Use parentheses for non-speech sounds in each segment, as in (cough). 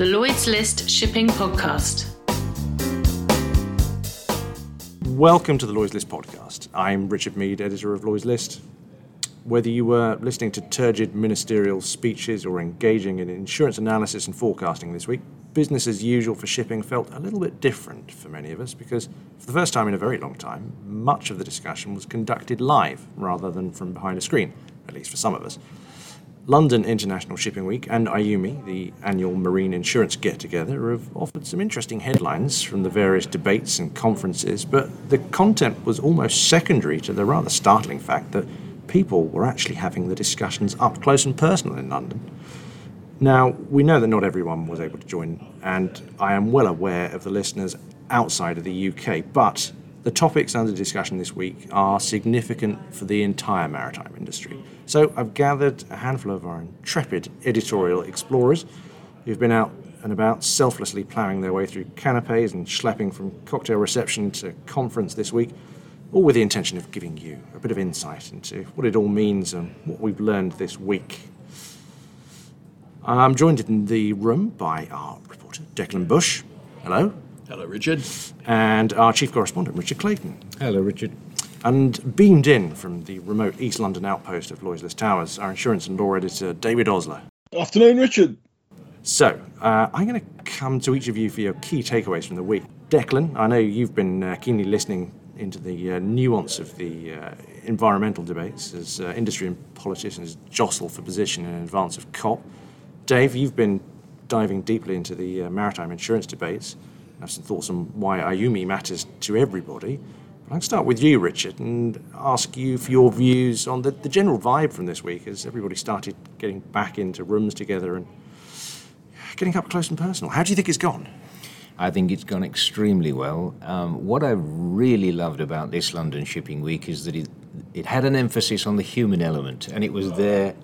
the Lloyd's List Shipping Podcast. Welcome to the Lloyd's List podcast. I'm Richard Mead, editor of Lloyd's List. Whether you were listening to turgid ministerial speeches or engaging in insurance analysis and forecasting this week, business as usual for shipping felt a little bit different for many of us because, for the first time in a very long time, much of the discussion was conducted live rather than from behind a screen, at least for some of us. London International Shipping Week and IUMI, the annual marine insurance get together, have offered some interesting headlines from the various debates and conferences, but the content was almost secondary to the rather startling fact that people were actually having the discussions up close and personal in London. Now, we know that not everyone was able to join, and I am well aware of the listeners outside of the UK, but the topics under discussion this week are significant for the entire maritime industry. So I've gathered a handful of our intrepid editorial explorers who've been out and about selflessly ploughing their way through canapes and schlepping from cocktail reception to conference this week, all with the intention of giving you a bit of insight into what it all means and what we've learned this week. I'm joined in the room by our reporter, Declan Bush. Hello. Hello, Richard. And our chief correspondent, Richard Clayton. Hello, Richard. And beamed in from the remote East London outpost of Lloyd's List Towers, our insurance and law editor, David Osler. Afternoon, Richard. So, uh, I'm going to come to each of you for your key takeaways from the week. Declan, I know you've been uh, keenly listening into the uh, nuance of the uh, environmental debates as uh, industry and politicians jostle for position in advance of COP. Dave, you've been diving deeply into the uh, maritime insurance debates. I have some thoughts on why IUMI matters to everybody. But I'll start with you, Richard, and ask you for your views on the, the general vibe from this week as everybody started getting back into rooms together and getting up close and personal. How do you think it's gone? I think it's gone extremely well. Um, what I really loved about this London Shipping Week is that it, it had an emphasis on the human element, and it was there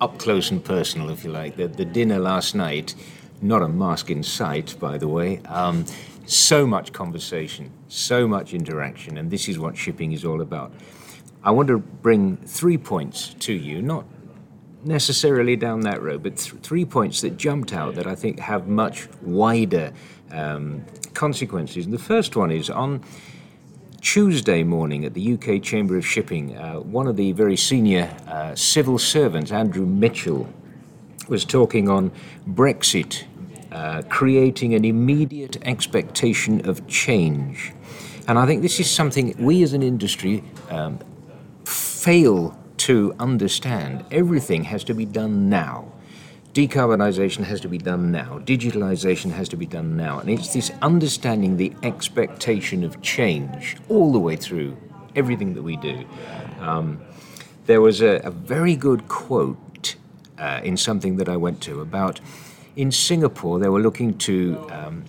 up close and personal, if you like. The, the dinner last night, not a mask in sight, by the way. Um, so much conversation, so much interaction, and this is what shipping is all about. I want to bring three points to you, not necessarily down that road, but th- three points that jumped out that I think have much wider um, consequences. And the first one is on Tuesday morning at the UK Chamber of Shipping, uh, one of the very senior uh, civil servants, Andrew Mitchell, was talking on Brexit, uh, creating an immediate expectation of change. And I think this is something we as an industry um, fail to understand. Everything has to be done now. Decarbonisation has to be done now. Digitalisation has to be done now. And it's this understanding the expectation of change all the way through everything that we do. Um, there was a, a, very good quote uh, in something that I went to about in Singapore, they were looking to um,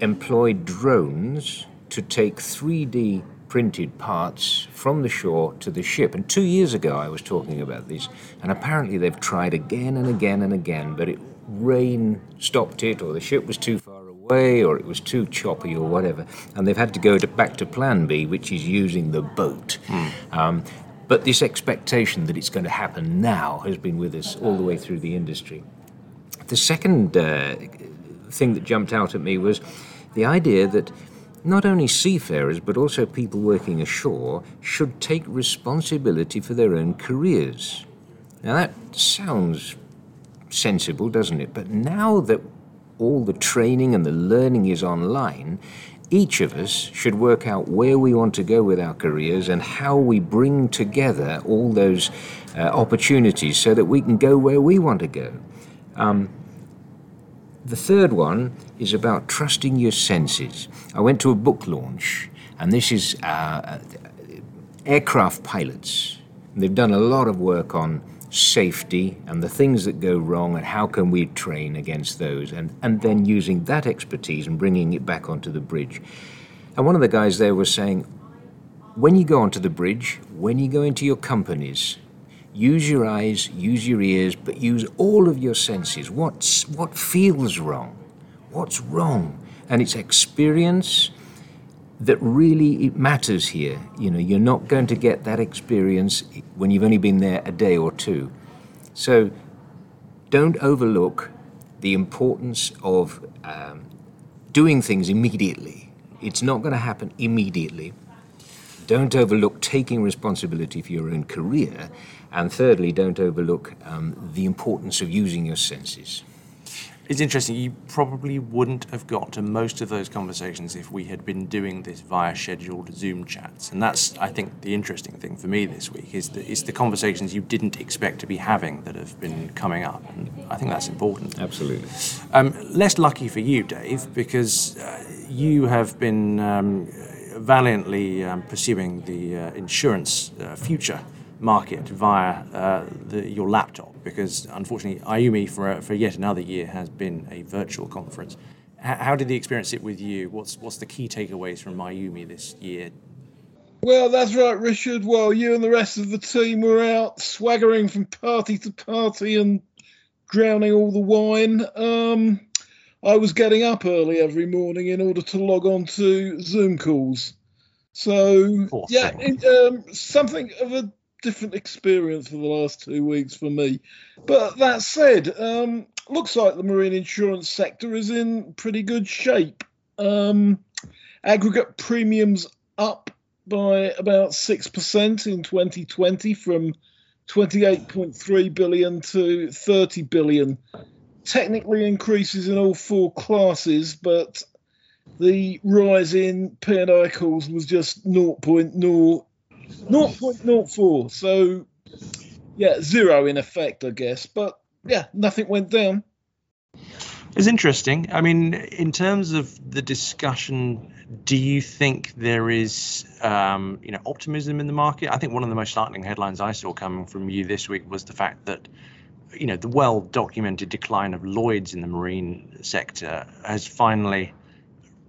employ drones to take 3D printed parts from the shore to the ship. And two years ago, I was talking about this, and apparently they've tried again and again and again, but it rain stopped it, or the ship was too far away, or it was too choppy, or whatever, and they've had to go to, back to Plan B, which is using the boat. Mm. Um, but this expectation that it's going to happen now has been with us all the way through the industry. The second uh, thing that jumped out at me was the idea that not only seafarers, but also people working ashore, should take responsibility for their own careers. Now, that sounds sensible, doesn't it? But now that all the training and the learning is online, each of us should work out where we want to go with our careers and how we bring together all those uh, opportunities so that we can go where we want to go. Um, the third one is about trusting your senses. I went to a book launch, and this is uh, aircraft pilots. They've done a lot of work on safety and the things that go wrong and how can we train against those and, and then using that expertise and bringing it back onto the bridge. And one of the guys there was saying, when you go onto the bridge, when you go into your companies, use your eyes, use your ears, but use all of your senses. What's, what feels wrong? What's wrong? And it's experience that really it matters here. You know, you're not going to get that experience when you've only been there a day or two. So don't overlook the importance of um, doing things immediately. It's not going to happen immediately. Don't overlook taking responsibility for your own career. And thirdly, don't overlook um, the importance of using your senses. It's interesting. You probably wouldn't have got to most of those conversations if we had been doing this via scheduled Zoom chats. And that's, I think, the interesting thing for me this week is the, is the conversations you didn't expect to be having that have been coming up. And I think that's important. Absolutely. Um, less lucky for you, Dave, because uh, you have been um, valiantly um, pursuing the uh, insurance uh, future market via uh, the, your laptop because unfortunately IUMI for, for yet another year has been a virtual conference. H- how did the experience sit with you? What's, what's the key takeaways from IUMI this year? Well, that's right, Richard. Well, you and the rest of the team were out swaggering from party to party and drowning all the wine. Um, I was getting up early every morning in order to log on to Zoom calls. So, yeah, it, um, something of a different experience for the last two weeks for me. But that said, um, looks like the marine insurance sector is in pretty good shape. Um, aggregate premiums up by about 6% in 2020 from 28.3 billion to 30 billion. Technically increases in all four classes, but the rise in P&I calls was just 0.0 0.04. So, yeah, zero in effect, I guess. But yeah, nothing went down. It's interesting. I mean, in terms of the discussion, do you think there is, um, you know, optimism in the market? I think one of the most startling headlines I saw coming from you this week was the fact that, you know, the well-documented decline of Lloyd's in the marine sector has finally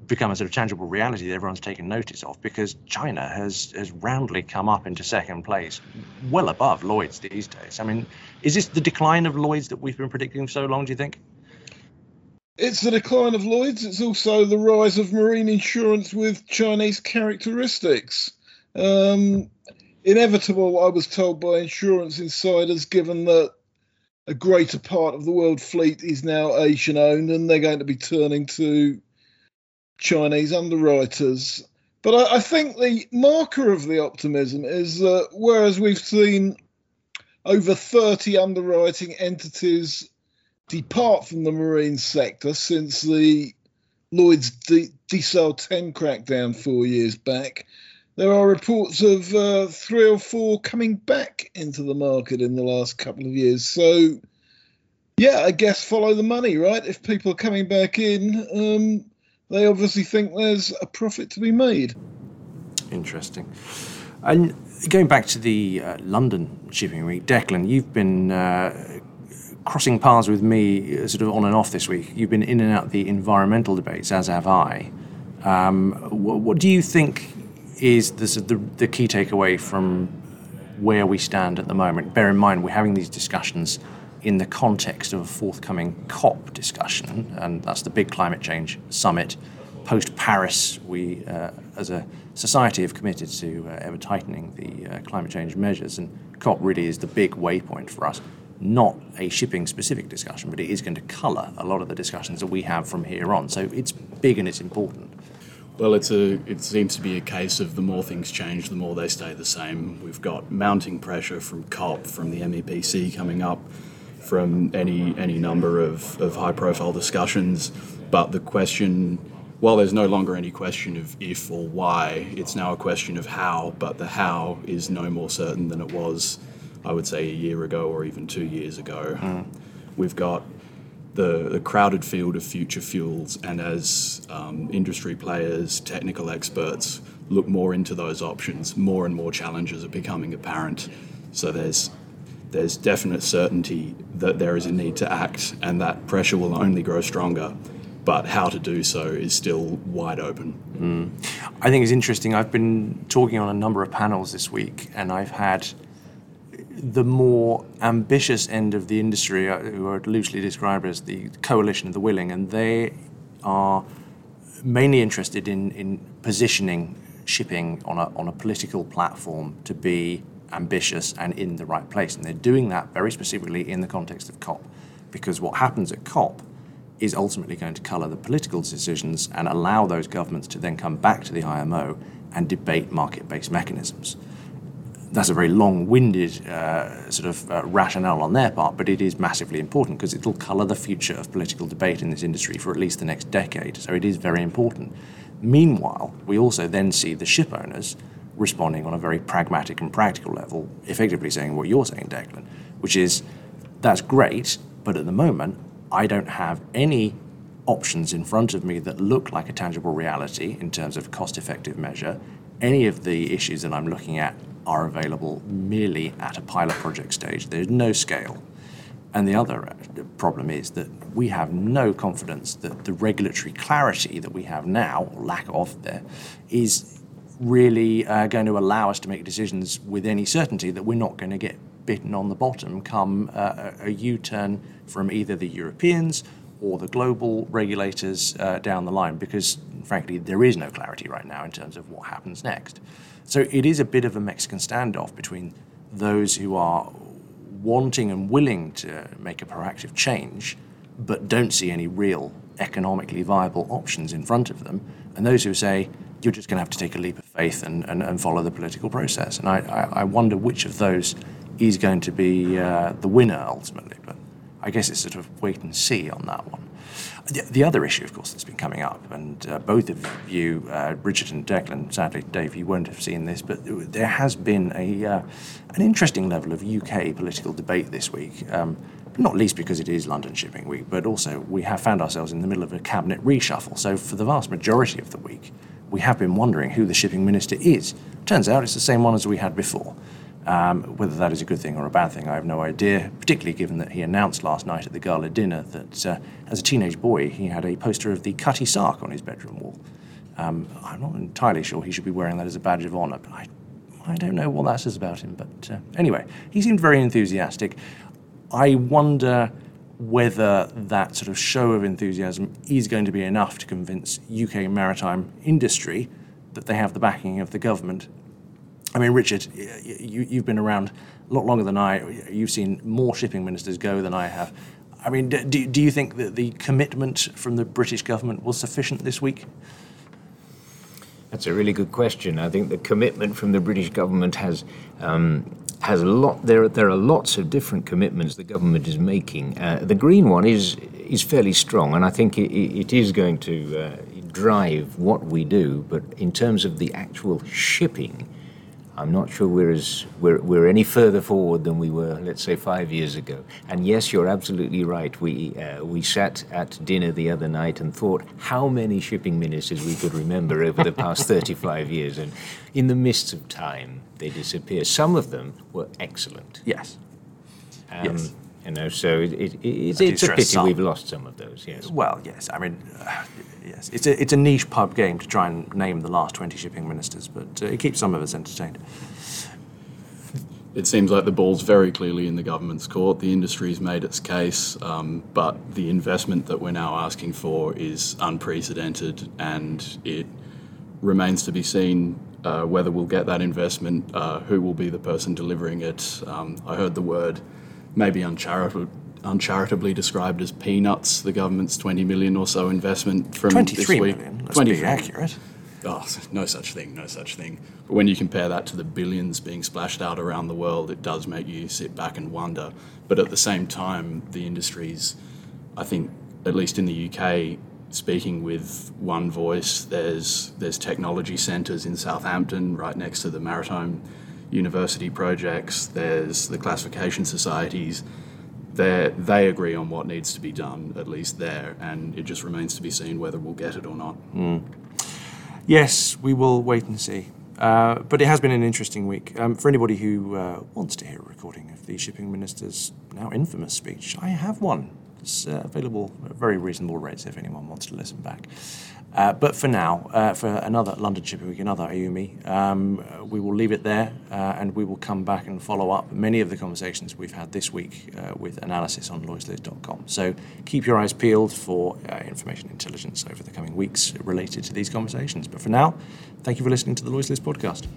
become a sort of tangible reality that everyone's taken notice of because China has has roundly come up into second place, well above Lloyd's these days. I mean, is this the decline of Lloyd's that we've been predicting for so long? Do you think? It's the decline of Lloyd's. It's also the rise of marine insurance with Chinese characteristics. Um, inevitable, I was told by insurance insiders, given that a greater part of the world fleet is now Asian owned and they're going to be turning to Chinese underwriters. But I, I think the marker of the optimism is that whereas we've seen over 30 underwriting entities depart from the marine sector since the Lloyd's D- Decile 10 crackdown four years back, there are reports of uh, three or four coming back into the market in the last couple of years. So, yeah, I guess follow the money, right? If people are coming back in, um, they obviously think there's a profit to be made. Interesting. And going back to the uh, London Shipping Week, Declan, you've been uh, crossing paths with me uh, sort of on and off this week. You've been in and out the environmental debates, as have I. Um, what, what do you think is the, the, the key takeaway from where we stand at the moment? Bear in mind, we're having these discussions in the context of a forthcoming COP discussion, and that's the big climate change summit. Post Paris, we uh, as a society have committed to uh, ever tightening the uh, climate change measures, and COP really is the big waypoint for us. Not a shipping specific discussion, but it is going to colour a lot of the discussions that we have from here on. So it's big and it's important. Well, it's a. It seems to be a case of the more things change, the more they stay the same. We've got mounting pressure from COP, from the MEPC coming up, from any any number of, of high profile discussions. But the question, while there's no longer any question of if or why, it's now a question of how. But the how is no more certain than it was, I would say, a year ago or even two years ago. We've got the, the crowded field of future fuels, and as um, industry players, technical experts look more into those options, more and more challenges are becoming apparent. So there's there's definite certainty that there is a need to act, and that pressure will only grow stronger. But how to do so is still wide open. I think it's interesting. I've been talking on a number of panels this week, and I've had the more ambitious end of the industry, uh, who are loosely described as the coalition of the willing, and they are mainly interested in, in positioning shipping on a, on a political platform to be ambitious and in the right place. And they're doing that very specifically in the context of COP. Because what happens at COP is ultimately going to colour the political decisions and allow those governments to then come back to the IMO and debate market based mechanisms. That's a very long winded uh, sort of uh, rationale on their part, but it is massively important because it'll colour the future of political debate in this industry for at least the next decade. So it is very important. Meanwhile, we also then see the ship owners responding on a very pragmatic and practical level, effectively saying what you're saying, Declan, which is that's great, but at the moment, I don't have any options in front of me that look like a tangible reality in terms of cost effective measure. Any of the issues that I'm looking at are available merely at a pilot project stage. There's no scale. And the other uh, problem is that we have no confidence that the regulatory clarity that we have now, or lack of there, is really uh, going to allow us to make decisions with any certainty that we're not going to get bitten on the bottom come uh, a U turn from either the Europeans or the global regulators uh, down the line, because frankly, there is no clarity right now in terms of what happens next. So it is a bit of a Mexican standoff between those who are wanting and willing to make a proactive change, but don't see any real economically viable options in front of them, and those who say, you're just going to have to take a leap of faith and, and, and follow the political process. And I, I, wonder which of those is going to be uh, the winner ultimately. But I guess it's sort of wait and see on that one. The, the other issue, of course, that's been coming up, and uh, both of you, uh, Richard and Declan, sadly, Dave, you won't have seen this, but there has been a uh, an interesting level of UK political debate this week. Um, not least because it is London Shipping Week, but also we have found ourselves in the middle of a cabinet reshuffle. So for the vast majority of the week, we have been wondering who the shipping minister is. Turns out it's the same one as we had before. Um, whether that is a good thing or a bad thing, I have no idea, particularly given that he announced last night at the gala dinner that uh, as a teenage boy he had a poster of the Cutty Sark on his bedroom wall. Um, I'm not entirely sure he should be wearing that as a badge of honour, but I, I don't know what that says about him. But uh, anyway, he seemed very enthusiastic. I wonder whether that sort of show of enthusiasm is going to be enough to convince UK maritime industry that they have the backing of the government. I mean, Richard, you, you've been around a lot longer than I. You've seen more shipping ministers go than I have. I mean, do, do you think that the commitment from the British government was sufficient this week? That's a really good question. I think the commitment from the British government has um, has a lot. There, there are lots of different commitments the government is making. Uh, the green one is is fairly strong, and I think it, it is going to uh, drive what we do. But in terms of the actual shipping, I'm not sure we're, as, we're, we're any further forward than we were, let's say, five years ago. And yes, you're absolutely right. We, uh, we sat at dinner the other night and thought how many shipping ministers we could remember over the past (laughs) 35 years. And in the midst of time, they disappear. Some of them were excellent. Yes. Um, yes. You know, so it, it, it, it's a pity some. we've lost some of those. Yes. Well, yes. I mean, uh, (sighs) yes, it's a it's a niche pub game to try and name the last twenty shipping ministers, but uh, it keeps some of us entertained. It seems like the ball's very clearly in the government's court. The industry's made its case, um, but the investment that we're now asking for is unprecedented, and it remains to be seen uh, whether we'll get that investment, uh, who will be the person delivering it. Um, I heard the word maybe uncharitably, uncharitably described as peanuts, the government's 20 million or so investment from 23 this week. Million, let's 20 be accurate. Oh, no such thing, no such thing. But when you compare that to the billions being splashed out around the world, it does make you sit back and wonder. But at the same time, the industry's, I think, at least in the UK, speaking with one voice. There's there's technology centres in Southampton, right next to the Maritime University projects. There's the classification societies. They they agree on what needs to be done, at least there, and it just remains to be seen whether we'll get it or not. Mm. Yes, we will wait and see. Uh, but it has been an interesting week. Um, for anybody who uh, wants to hear a recording of the shipping minister's now infamous speech, I have one. It's uh, available at very reasonable rates if anyone wants to listen back. Uh, but for now, uh, for another London Shipping Week, another IUMI, um, we will leave it there uh, and we will come back and follow up many of the conversations we've had this week uh, with analysis on lloydslist.com. So keep your eyes peeled for uh, information intelligence over the coming weeks related to these conversations. But for now, thank you for listening to the Lloyd's podcast.